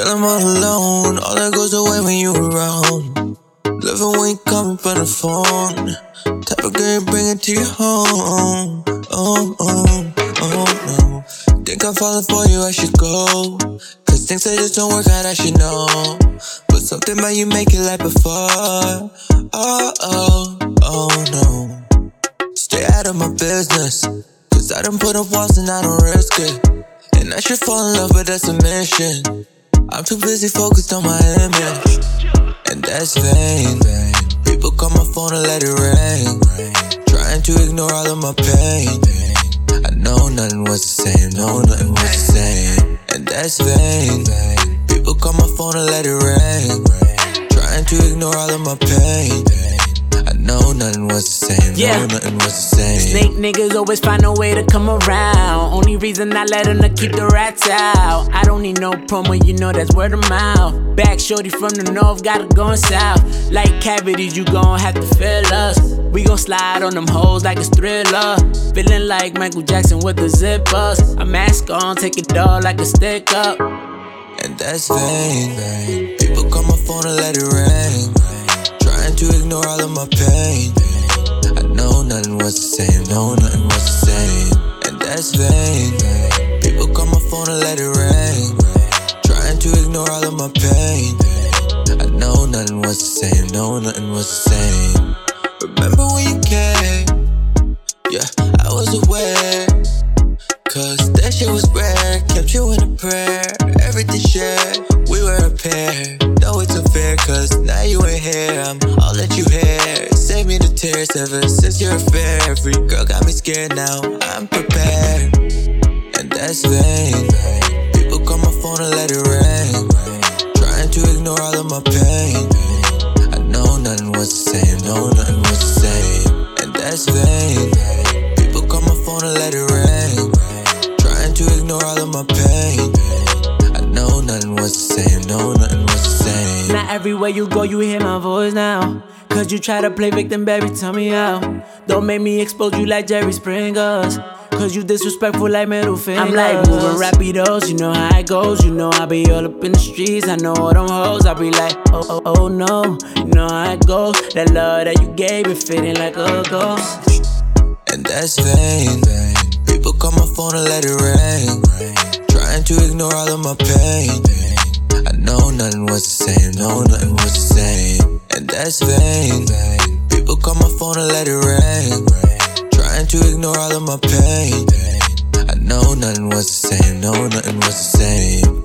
Feeling all alone, all that goes away when you're around. Loving when you coming from the phone. Type of girl bring it to your home. Oh, oh, oh, no. Think I'm falling for you, I should go. Cause things that just don't work out, I should know. But something about you make it like before. Oh, oh, oh, no. Stay out of my business. Cause I don't put up walls and I don't risk it. And I should fall in love, but that's a mission. I'm too busy focused on my image. And that's vain. People call my phone and let it ring. Trying to ignore all of my pain. I know nothing was the same, no, nothing was the same. And that's vain. People call my phone and let it ring. Trying to ignore all of my pain. Nothing was the same, Yeah. no, nothing was the same. Snake niggas always find a way to come around. Only reason I let them to keep the rats out. I don't need no promo, you know that's word of mouth. Back shorty from the north, got it going south. Like cavities, you gon' have to fill us. We gon' slide on them hoes like it's thriller. Feeling like Michael Jackson with the zippers. A mask on, take it all like a stick up. And that's vain. People call my phone and let it ring. Of my pain. I know nothing was the same, no, nothing was the same. And that's vain. People call my phone and let it ring. Trying to ignore all of my pain. I know nothing was the same, no, nothing was the same. Remember when you came? Yeah, I was aware. Cause that shit was rare, kept you in a prayer. Everything shared, we were a pair. No, it's unfair, cause tears ever since your affair. Every girl got me scared now, I'm prepared. And that's vain. People call my phone and let it ring. Trying to ignore all of my pain. I know nothing was the same, no, nothing was the same. And that's vain. People call my phone and let it ring. Trying to ignore all of my pain. I know nothing was the same, no, nothing was the same. Now everywhere you go, you hear my voice now. Cause you try to play victim, baby, tell me how. Don't make me expose you like Jerry Springers. Cause you disrespectful like middle fingers. I'm like moving rapidos, you know how it goes. You know I be all up in the streets, I know all them hoes. I be like, oh, oh, oh no, you know how it goes. That love that you gave, it fitting like a ghost. And that's vain. People call my phone and let it ring. Trying to ignore all of my pain. I know nothing was the same, no, nothing was the same. That's vain. People call my phone and let it ring. Trying to ignore all of my pain. I know nothing was the same, no, nothing was the same.